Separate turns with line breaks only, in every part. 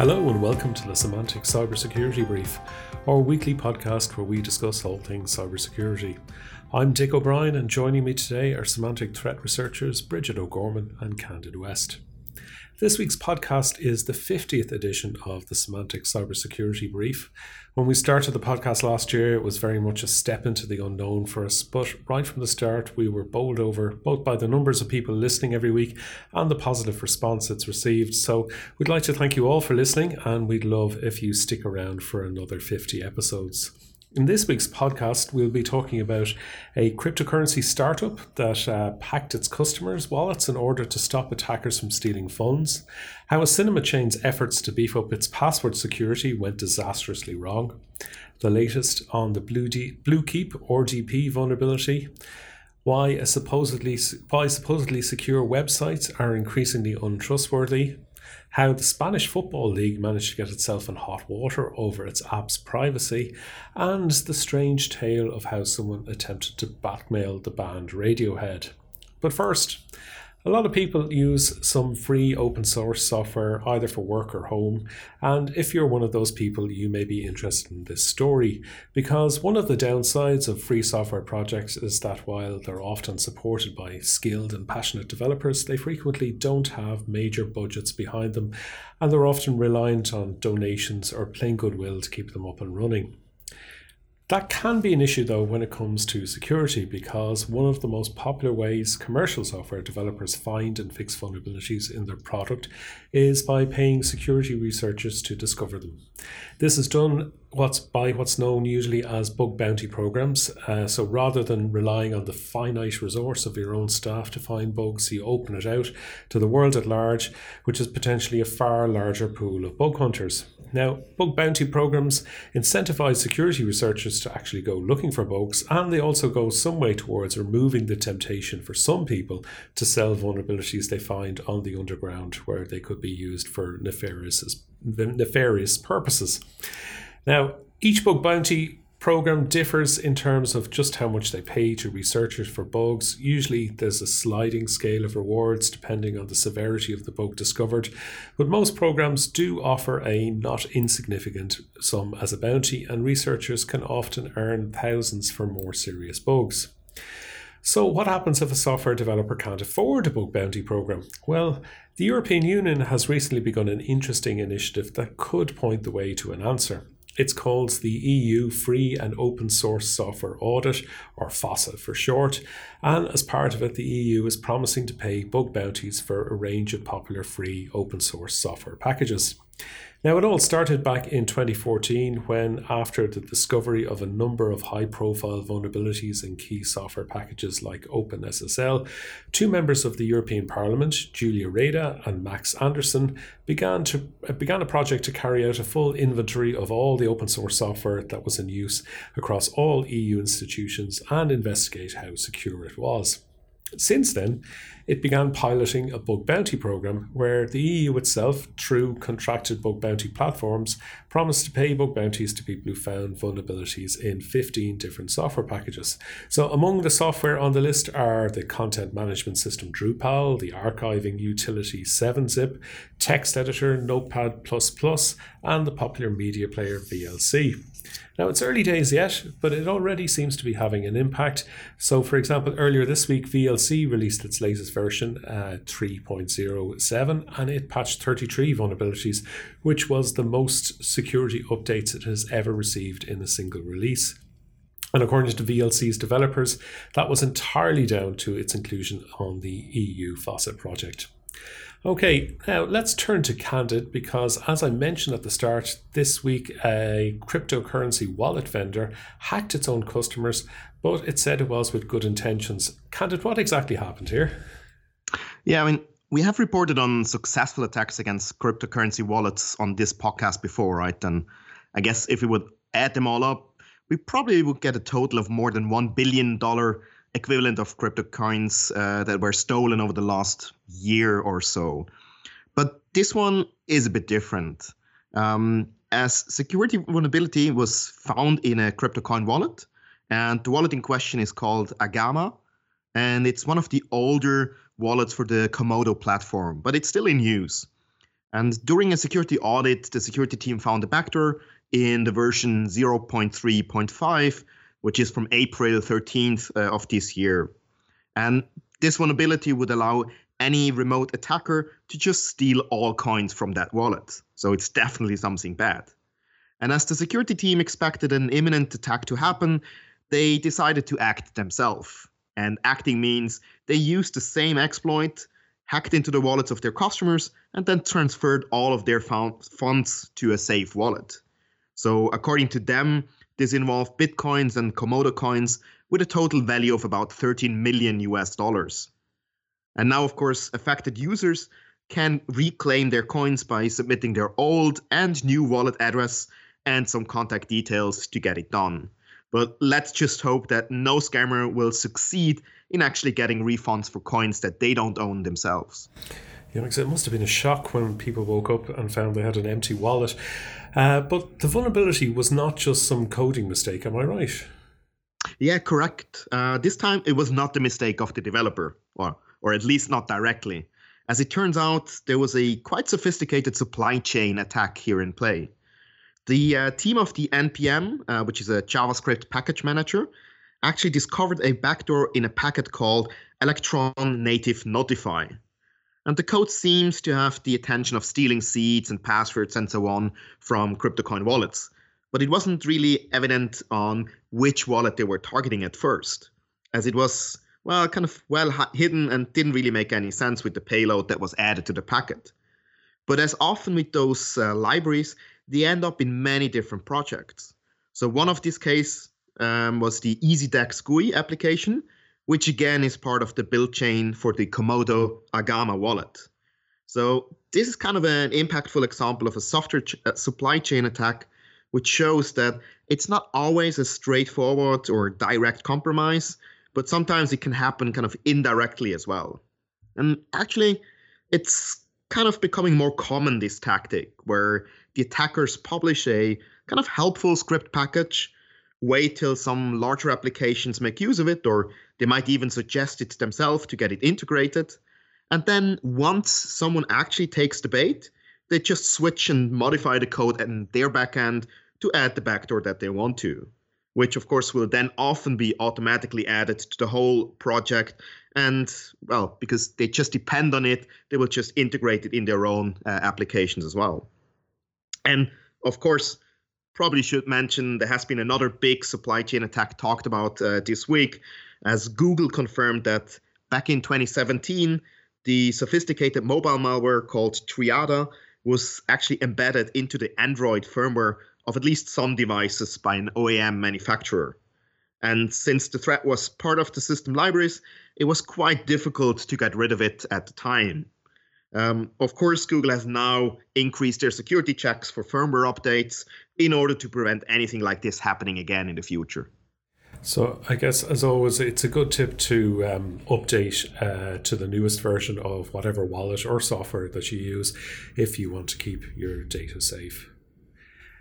Hello and welcome to the Symantec Cybersecurity Brief, our weekly podcast where we discuss all things cybersecurity. I'm Dick O'Brien, and joining me today are Symantec threat researchers Bridget O'Gorman and Candid Wueest. This week's podcast is the 50th edition of the Symantec Cybersecurity Brief. When we started the podcast last year, it was very much a step into the unknown for us, but right from the start, we were bowled over both by the numbers of people listening every week and the positive response it's received. So we'd like to thank you all for listening, and we'd love if you stick around for another 50 episodes. In this week's podcast, we'll be talking about a cryptocurrency startup that uh, packed its customers' wallets in order to stop attackers from stealing funds, how a cinema chain's efforts to beef up its password security went disastrously wrong, the latest on the Blue D- Bluekeep RDP vulnerability, why supposedly why supposedly secure websites are increasingly untrustworthy, how the Spanish Football League managed to get itself in hot water over its app's privacy, and the strange tale of how someone attempted to blackmail the band Radiohead. But first, a lot of people use some free open source software either for work or home, and if you're one of those people, you may be interested in this story because one of the downsides of free software projects is that while they're often supported by skilled and passionate developers, they frequently don't have major budgets behind them, and they're often reliant on donations or plain goodwill to keep them up and running. That can be an issue though when it comes to security because one of the most popular ways commercial software developers find and fix vulnerabilities in their product is by paying security researchers to discover them. This is done what's by what's known usually as bug bounty programs. Uh, so rather than relying on the finite resource of your own staff to find bugs, you open it out to the world at large, which is potentially a far larger pool of bug hunters. Now, bug bounty programs incentivize security researchers to actually go looking for bugs, and they also go some way towards removing the temptation for some people to sell vulnerabilities they find on the underground where they could be used for nefarious, nefarious purposes. Now, each bug bounty program differs in terms of just how much they pay to researchers for bugs. Usually there's a sliding scale of rewards depending on the severity of the bug discovered, but most programs do offer a not insignificant sum as a bounty, and researchers can often earn thousands for more serious bugs. So, what happens if a software developer can't afford a bug bounty program? Well, the European Union has recently begun an interesting initiative that could point the way to an answer. It's called the EU Free and Open Source Software Audit, or FOSSA for short, and as part of it, the EU is promising to pay bug bounties for a range of popular free open source software packages. Now, it all started back in 2014 when, after the discovery of a number of high profile vulnerabilities in key software packages like OpenSSL, two members of the European Parliament, Julia Reda and Max Andersson, began, to, uh, began a project to carry out a full inventory of all the open source software that was in use across all EU institutions and investigate how secure it was. Since then, it began piloting a bug bounty program where the EU itself, through contracted bug bounty platforms, promised to pay bug bounties to people who found vulnerabilities in 15 different software packages. So, among the software on the list are the content management system Drupal, the archiving utility 7zip, text editor Notepad, and the popular media player VLC. Now, it's early days yet, but it already seems to be having an impact. So, for example, earlier this week, VLC released its latest version, uh, 3.07, and it patched 33 vulnerabilities, which was the most security updates it has ever received in a single release. And according to VLC's developers, that was entirely down to its inclusion on the EU FOSSA project. Okay, now let's turn to Candid because, as I mentioned at the start, this week a cryptocurrency wallet vendor hacked its own customers, but it said it was with good intentions. Candid, what exactly happened here?
Yeah, I mean, we have reported on successful attacks against cryptocurrency wallets on this podcast before, right? And I guess if we would add them all up, we probably would get a total of more than $1 billion equivalent of crypto coins uh, that were stolen over the last year or so. But this one is a bit different. Um, as security vulnerability was found in a crypto coin wallet, and the wallet in question is called Agama, and it's one of the older wallets for the Komodo platform, but it's still in use. And during a security audit, the security team found a backdoor in the version 0.3.5, which is from April 13th uh, of this year. And this vulnerability would allow any remote attacker to just steal all coins from that wallet. So it's definitely something bad. And as the security team expected an imminent attack to happen, they decided to act themselves. And acting means they used the same exploit, hacked into the wallets of their customers, and then transferred all of their funds to a safe wallet. So, according to them, this involved bitcoins and Komodo coins with a total value of about 13 million US dollars. And now, of course, affected users can reclaim their coins by submitting their old and new wallet address and some contact details to get it done. But let's just hope that no scammer will succeed in actually getting refunds for coins that they don't own themselves.
Yeah, it must have been a shock when people woke up and found they had an empty wallet. Uh, but the vulnerability was not just some coding mistake, am I right?
Yeah, correct. Uh, this time it was not the mistake of the developer, or, or at least not directly. As it turns out, there was a quite sophisticated supply chain attack here in play. The uh, team of the NPM, uh, which is a JavaScript package manager, actually discovered a backdoor in a packet called Electron Native Notify. And the code seems to have the attention of stealing seeds and passwords and so on from CryptoCoin wallets. But it wasn't really evident on which wallet they were targeting at first, as it was, well, kind of well hidden and didn't really make any sense with the payload that was added to the packet. But as often with those uh, libraries, they end up in many different projects. So one of these cases um, was the EasyDex GUI application, which again is part of the build chain for the Komodo Agama wallet. So this is kind of an impactful example of a software ch- uh, supply chain attack, which shows that it's not always a straightforward or direct compromise, but sometimes it can happen kind of indirectly as well. And actually, it's kind of becoming more common this tactic where the attackers publish a kind of helpful script package, wait till some larger applications make use of it, or they might even suggest it themselves to get it integrated. And then once someone actually takes the bait, they just switch and modify the code in their backend to add the backdoor that they want to, which of course will then often be automatically added to the whole project. And well, because they just depend on it, they will just integrate it in their own uh, applications as well. And of course, probably should mention there has been another big supply chain attack talked about uh, this week, as Google confirmed that back in 2017, the sophisticated mobile malware called Triada was actually embedded into the Android firmware of at least some devices by an OEM manufacturer. And since the threat was part of the system libraries, it was quite difficult to get rid of it at the time. Um, of course, Google has now increased their security checks for firmware updates in order to prevent anything like this happening again in the future.
So, I guess as always, it's a good tip to um, update uh, to the newest version of whatever wallet or software that you use if you want to keep your data safe.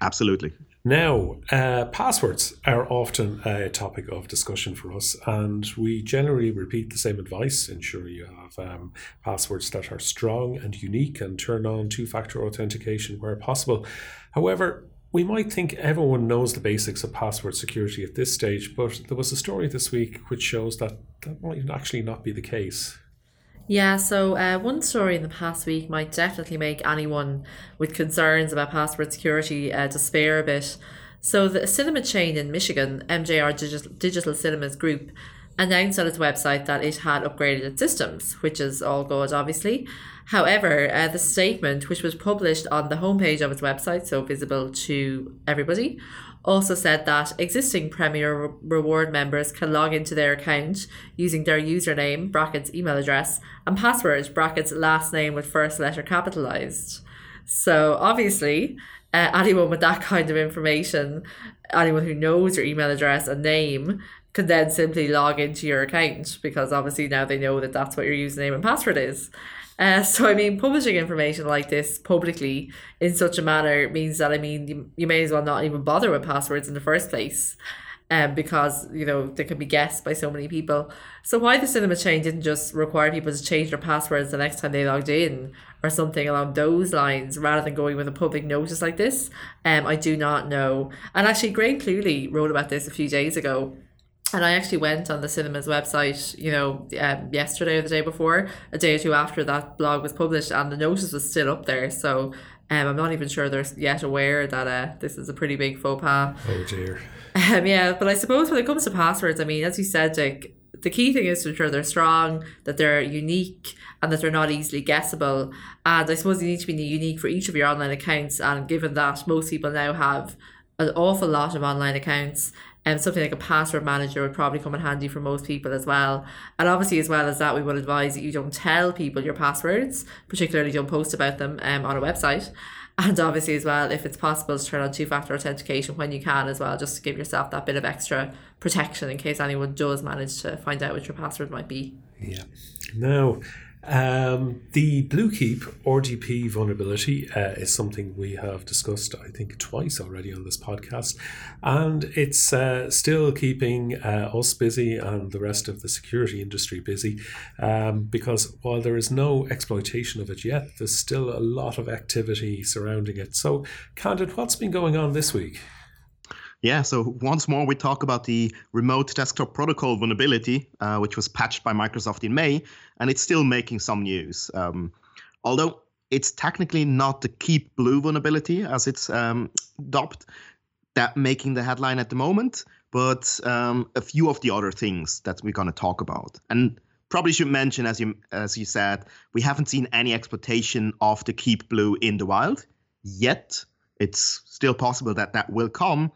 Absolutely.
Now, uh, passwords are often a topic of discussion for us, and we generally repeat the same advice. Ensure you have um, passwords that are strong and unique and turn on two factor authentication where possible. However, we might think everyone knows the basics of password security at this stage, but there was a story this week which shows that that might actually not be the case.
Yeah, so uh, one story in the past week might definitely make anyone with concerns about password security uh, despair a bit. So, the cinema chain in Michigan, MJR Digital, Digital Cinemas Group, announced on its website that it had upgraded its systems, which is all good, obviously. However, uh, the statement, which was published on the homepage of its website, so visible to everybody, also said that existing Premier Reward members can log into their account using their username, brackets email address, and password, brackets last name with first letter capitalized. So obviously, uh, anyone with that kind of information, anyone who knows your email address and name, can then simply log into your account because obviously now they know that that's what your username and password is. Uh, so, I mean, publishing information like this publicly in such a manner means that, I mean, you, you may as well not even bother with passwords in the first place. um, because you know they can be guessed by so many people. So why the cinema chain didn't just require people to change their passwords the next time they logged in or something along those lines rather than going with a public notice like this, um, I do not know. And actually, Graham Cluley wrote about this a few days ago. And I actually went on the cinema's website, you know, um, yesterday or the day before, a day or two after that blog was published, and the notice was still up there. So um, I'm not even sure they're yet aware that uh, this is a pretty big faux pas.
Oh dear.
Um, yeah, but I suppose when it comes to passwords, I mean, as you said, like the key thing is to ensure they're strong, that they're unique, and that they're not easily guessable. And I suppose you need to be unique for each of your online accounts. And given that most people now have an awful lot of online accounts, and um, something like a password manager would probably come in handy for most people as well. And obviously, as well as that, we would advise that you don't tell people your passwords, particularly don't post about them um, on a website. And obviously, as well, if it's possible to turn on two factor authentication when you can, as well, just to give yourself that bit of extra protection in case anyone does manage to find out what your password might be.
Yeah. Now, um, the Bluekeep RDP vulnerability uh, is something we have discussed, I think, twice already on this podcast, and it's uh, still keeping uh, us busy and the rest of the security industry busy um, because while there is no exploitation of it yet, there's still a lot of activity surrounding it. So, Candid, what's been going on this week?
Yeah, so once more, we talk about the remote desktop protocol vulnerability, uh, which was patched by Microsoft in May, and it's still making some news. Um, although it's technically not the Keep Blue vulnerability as it's um, dubbed, that making the headline at the moment, but um, a few of the other things that we're going to talk about. And probably should mention, as you as you said, we haven't seen any exploitation of the Keep Blue in the wild yet. It's still possible that that will come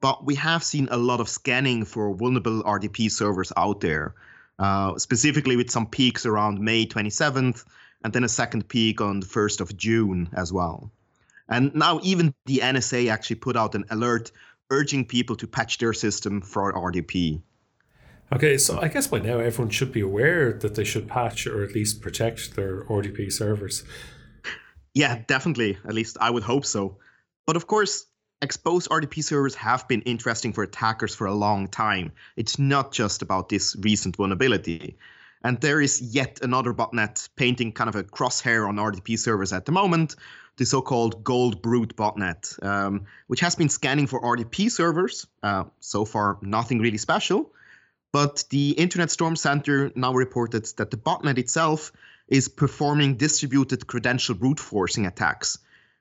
but we have seen a lot of scanning for vulnerable RDP servers out there, uh, specifically with some peaks around May 27th, and then a second peak on the 1st of June as well. And now even the NSA actually put out an alert urging people to patch their system for RDP.
Okay, so I guess by now everyone should be aware that they should patch or at least protect their RDP servers.
Yeah, definitely. At least I would hope so. But of course, exposed RDP servers have been interesting for attackers for a long time. It's not just about this recent vulnerability. And there is yet another botnet painting kind of a crosshair on RDP servers at the moment, the so-called Gold Brute botnet, um, which has been scanning for RDP servers. Uh, so far, nothing really special. But the Internet Storm Center now reported that the botnet itself is performing distributed credential brute forcing attacks,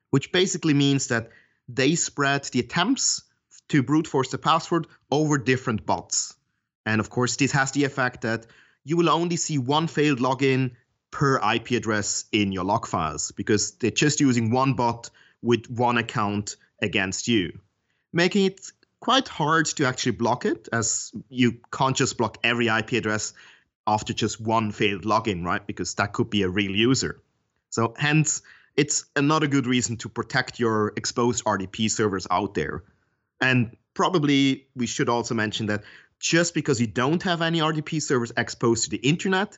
which basically means that they spread the attempts to brute force the password over different bots. And of course, this has the effect that you will only see one failed login per IP address in your log files because they're just using one bot with one account against you, making it quite hard to actually block it as you can't just block every IP address after just one failed login, right? Because that could be a real user. So hence, it's another good reason to protect your exposed RDP servers out there. And probably we should also mention that just because you don't have any RDP servers exposed to the internet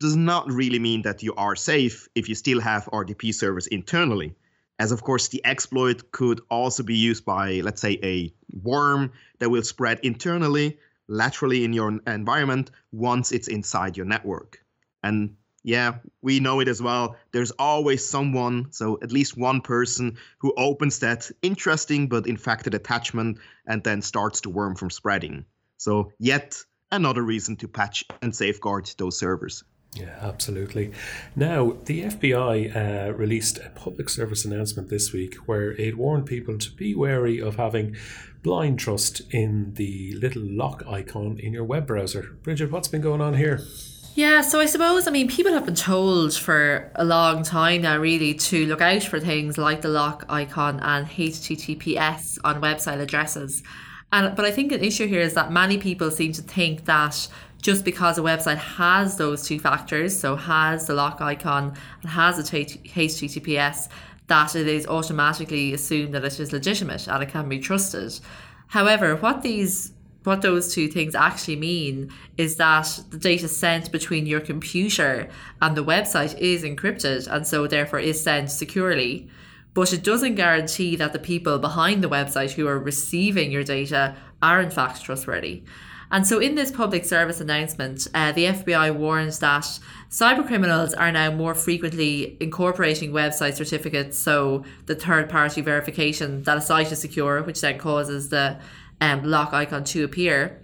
does not really mean that you are safe if you still have RDP servers internally. As of course, the exploit could also be used by, let's say, a worm that will spread internally, laterally in your environment once it's inside your network. And yeah, we know it as well. There's always someone, so at least one person, who opens that interesting but infected attachment and then starts the worm from spreading. So, yet another reason to patch and safeguard those servers.
Yeah, absolutely. Now, the FBI uh, released a public service announcement this week where it warned people to be wary of having blind trust in the little lock icon in your web browser. Bridget, what's been going on here?
Yeah, so I suppose, I mean, people have been told for a long time now, really, to look out for things like the lock icon and HTTPS on website addresses. And But I think an issue here is that many people seem to think that just because a website has those two factors, so has the lock icon and has a HTTPS, that it is automatically assumed that it is legitimate and it can be trusted. However, what these what those two things actually mean is that the data sent between your computer and the website is encrypted and so therefore is sent securely but it doesn't guarantee that the people behind the website who are receiving your data are in fact trustworthy. And so, in this public service announcement, uh, the FBI warns that cybercriminals are now more frequently incorporating website certificates, so the third party verification that a site is secure, which then causes the um, lock icon to appear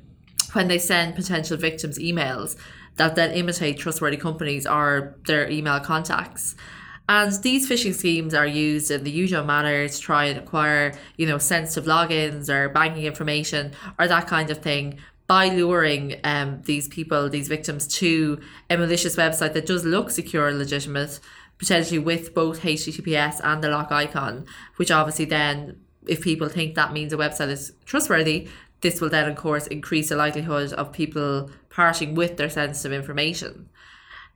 when they send potential victims emails that then imitate trustworthy companies or their email contacts. And these phishing schemes are used in the usual manner to try and acquire, you know, sensitive logins or banking information or that kind of thing by luring um, these people, these victims, to a malicious website that does look secure and legitimate, potentially with both HTTPS and the lock icon, which obviously then, if people think that means a website is trustworthy, this will then, of course, increase the likelihood of people parting with their sensitive information.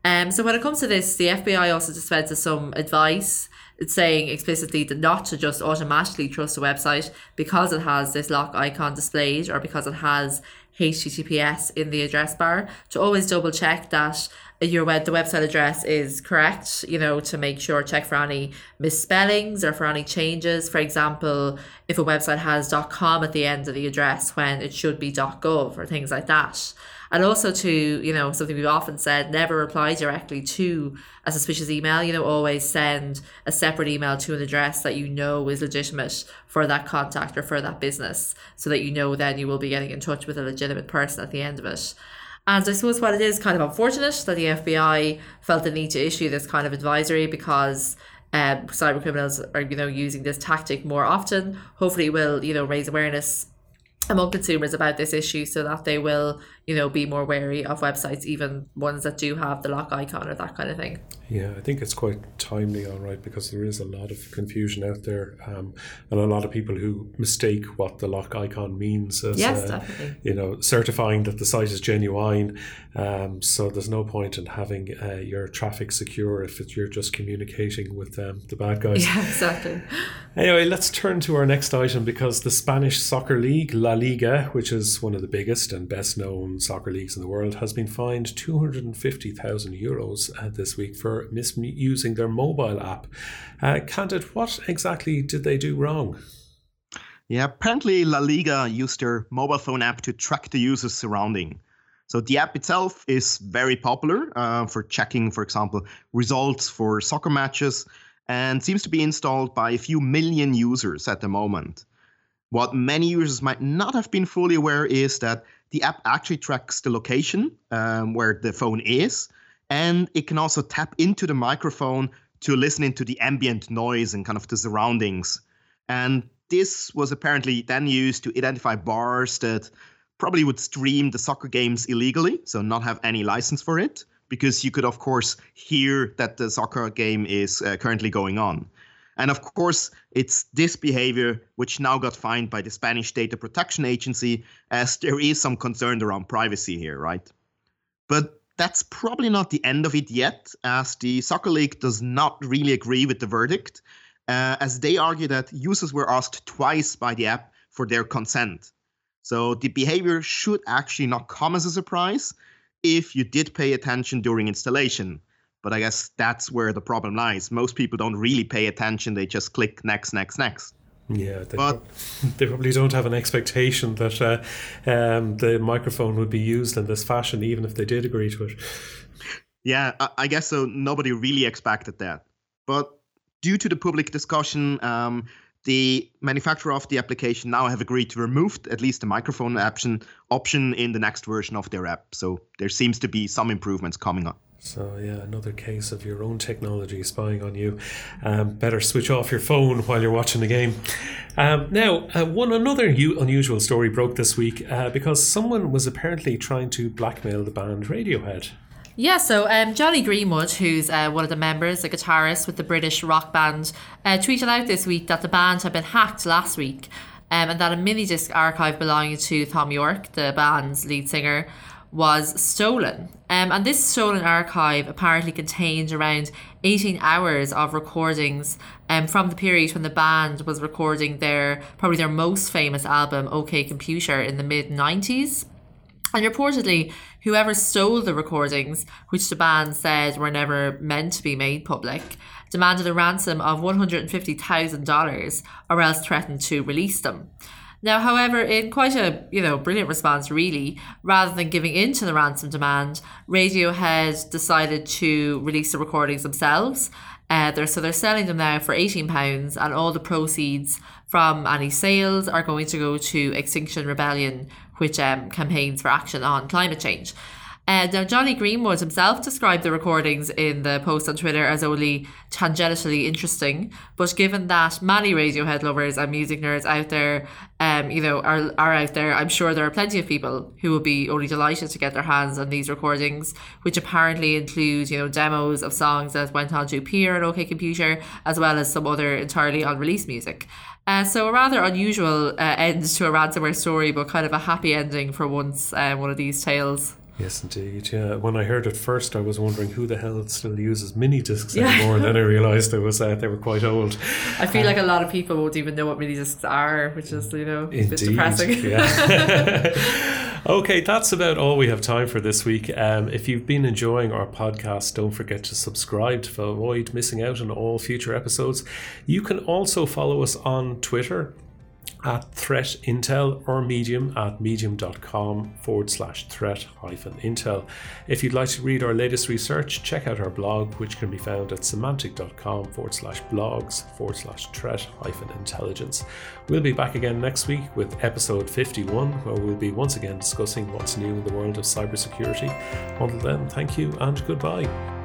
Um, so when it comes to this, the FBI also dispenses some advice. Saying explicitly that not to just automatically trust a website because it has this lock icon displayed or because it has HTTPS in the address bar to always double check that your web the website address is correct you know to make sure check for any misspellings or for any changes. For example if a website has. com at the end of the address when it should be. gov or things like that. And also to you know something we've often said never reply directly to a suspicious email. You know always send a separate email to an address that you know is legitimate for that contact or for that business so that you know then you will be getting in touch with a legitimate person at the end of it and I suppose what it is kind of unfortunate that the FBI felt the need to issue this kind of advisory because um, cyber criminals are you know using this tactic more often. Hopefully, will you know raise awareness among consumers about this issue so that they will you know be more wary of websites even ones that do have the lock icon or that kind of thing.
Yeah i think it's quite timely all right because there is a lot of confusion out there um, and a lot of people who mistake what the lock icon means as
yes, uh, definitely.
you know certifying that the site is genuine um, so there's no point in having uh, your traffic secure if you're just communicating with um, the bad guys.
Yeah exactly.
Anyway let's turn to our next item because the spanish soccer league la liga which is one of the biggest and best known soccer leagues in the world, has been fined 250,000 euros uh, this week for misusing their mobile app. Uh, Candid, what exactly did they do wrong?
Yeah, apparently La Liga used their mobile phone app to track the user's surrounding. So the app itself is very popular uh, for checking, for example, results for soccer matches and seems to be installed by a few million users at the moment. What many users might not have been fully aware is that the app actually tracks the location um, where the phone is, and it can also tap into the microphone to listen into the ambient noise and kind of the surroundings. And this was apparently then used to identify bars that probably would stream the soccer games illegally, so not have any license for it, because you could, of course, hear that the soccer game is uh, currently going on. And of course, it's this behavior which now got fined by the Spanish Data Protection Agency, as there is some concern around privacy here, right? But that's probably not the end of it yet, as the Soccer League does not really agree with the verdict, uh, as they argue that users were asked twice by the app for their consent. So the behavior should actually not come as a surprise if you did pay attention during installation. But I guess that's where the problem lies. Most people don't really pay attention; they just click next, next, next.
Yeah, they, but, pro- they probably don't have an expectation that uh, um, the microphone would be used in this fashion, even if they did agree to it.
Yeah, I, I guess so. Nobody really expected that. But due to the public discussion, um, the manufacturer of the application now have agreed to remove at least the microphone option option in the next version of their app. So there seems to be some improvements coming up.
So yeah, another case of your own technology spying on you. Um, better switch off your phone while you're watching the game. Um, now, uh, one another u- unusual story broke this week uh, because someone was apparently trying to blackmail the band Radiohead.
Yeah, so um, Jonny Greenwood, who's uh, one of the members, a guitarist with the British rock band, uh, tweeted out this week that the band had been hacked last week um, and that a mini disc archive belonging to Thom Yorke, the band's lead singer, was stolen. Um, and this stolen archive apparently contained around 18 hours of recordings um, from the period when the band was recording their probably their most famous album, OK Computer, in the mid 90s. And reportedly, whoever stole the recordings, which the band said were never meant to be made public, demanded a ransom of $150,000 or else threatened to release them. Now, however, in quite a you know brilliant response, really, rather than giving in to the ransom demand, Radiohead decided to release the recordings themselves. Uh, they're, so they're selling them now for eighteen pounds, and all the proceeds from any sales are going to go to Extinction Rebellion, which um, campaigns for action on climate change. Uh, now, Jonny Greenwood himself described the recordings in the post on Twitter as only tangentially interesting. But given that many Radiohead lovers and music nerds out there, um, you know, are, are out there, I'm sure there are plenty of people who will be only delighted to get their hands on these recordings, which apparently include, you know, demos of songs that went on to appear on OK Computer, as well as some other entirely unreleased music. Uh, so a rather unusual uh, end to a ransomware story, but kind of a happy ending for once. Uh, one of these tales.
Yes, indeed. Yeah. When I heard it first, I was wondering who the hell still uses mini discs yeah. anymore, and then I realised it was uh, they were quite old.
I feel like a lot of people won't even know what mini discs are, which is you know indeed, a bit depressing.
Yeah. okay, that's about all we have time for this week. Um, if you've been enjoying our podcast, don't forget to subscribe to avoid missing out on all future episodes. You can also follow us on Twitter at threat intel or medium at medium.com forward slash threat hyphen intel. If you'd like to read our latest research, check out our blog, which can be found at symantec.com forward slash blogs forward slash threat hyphen intelligence. We'll be back again next week with episode 51, where we'll be once again discussing what's new in the world of cybersecurity. Until then, thank you and goodbye.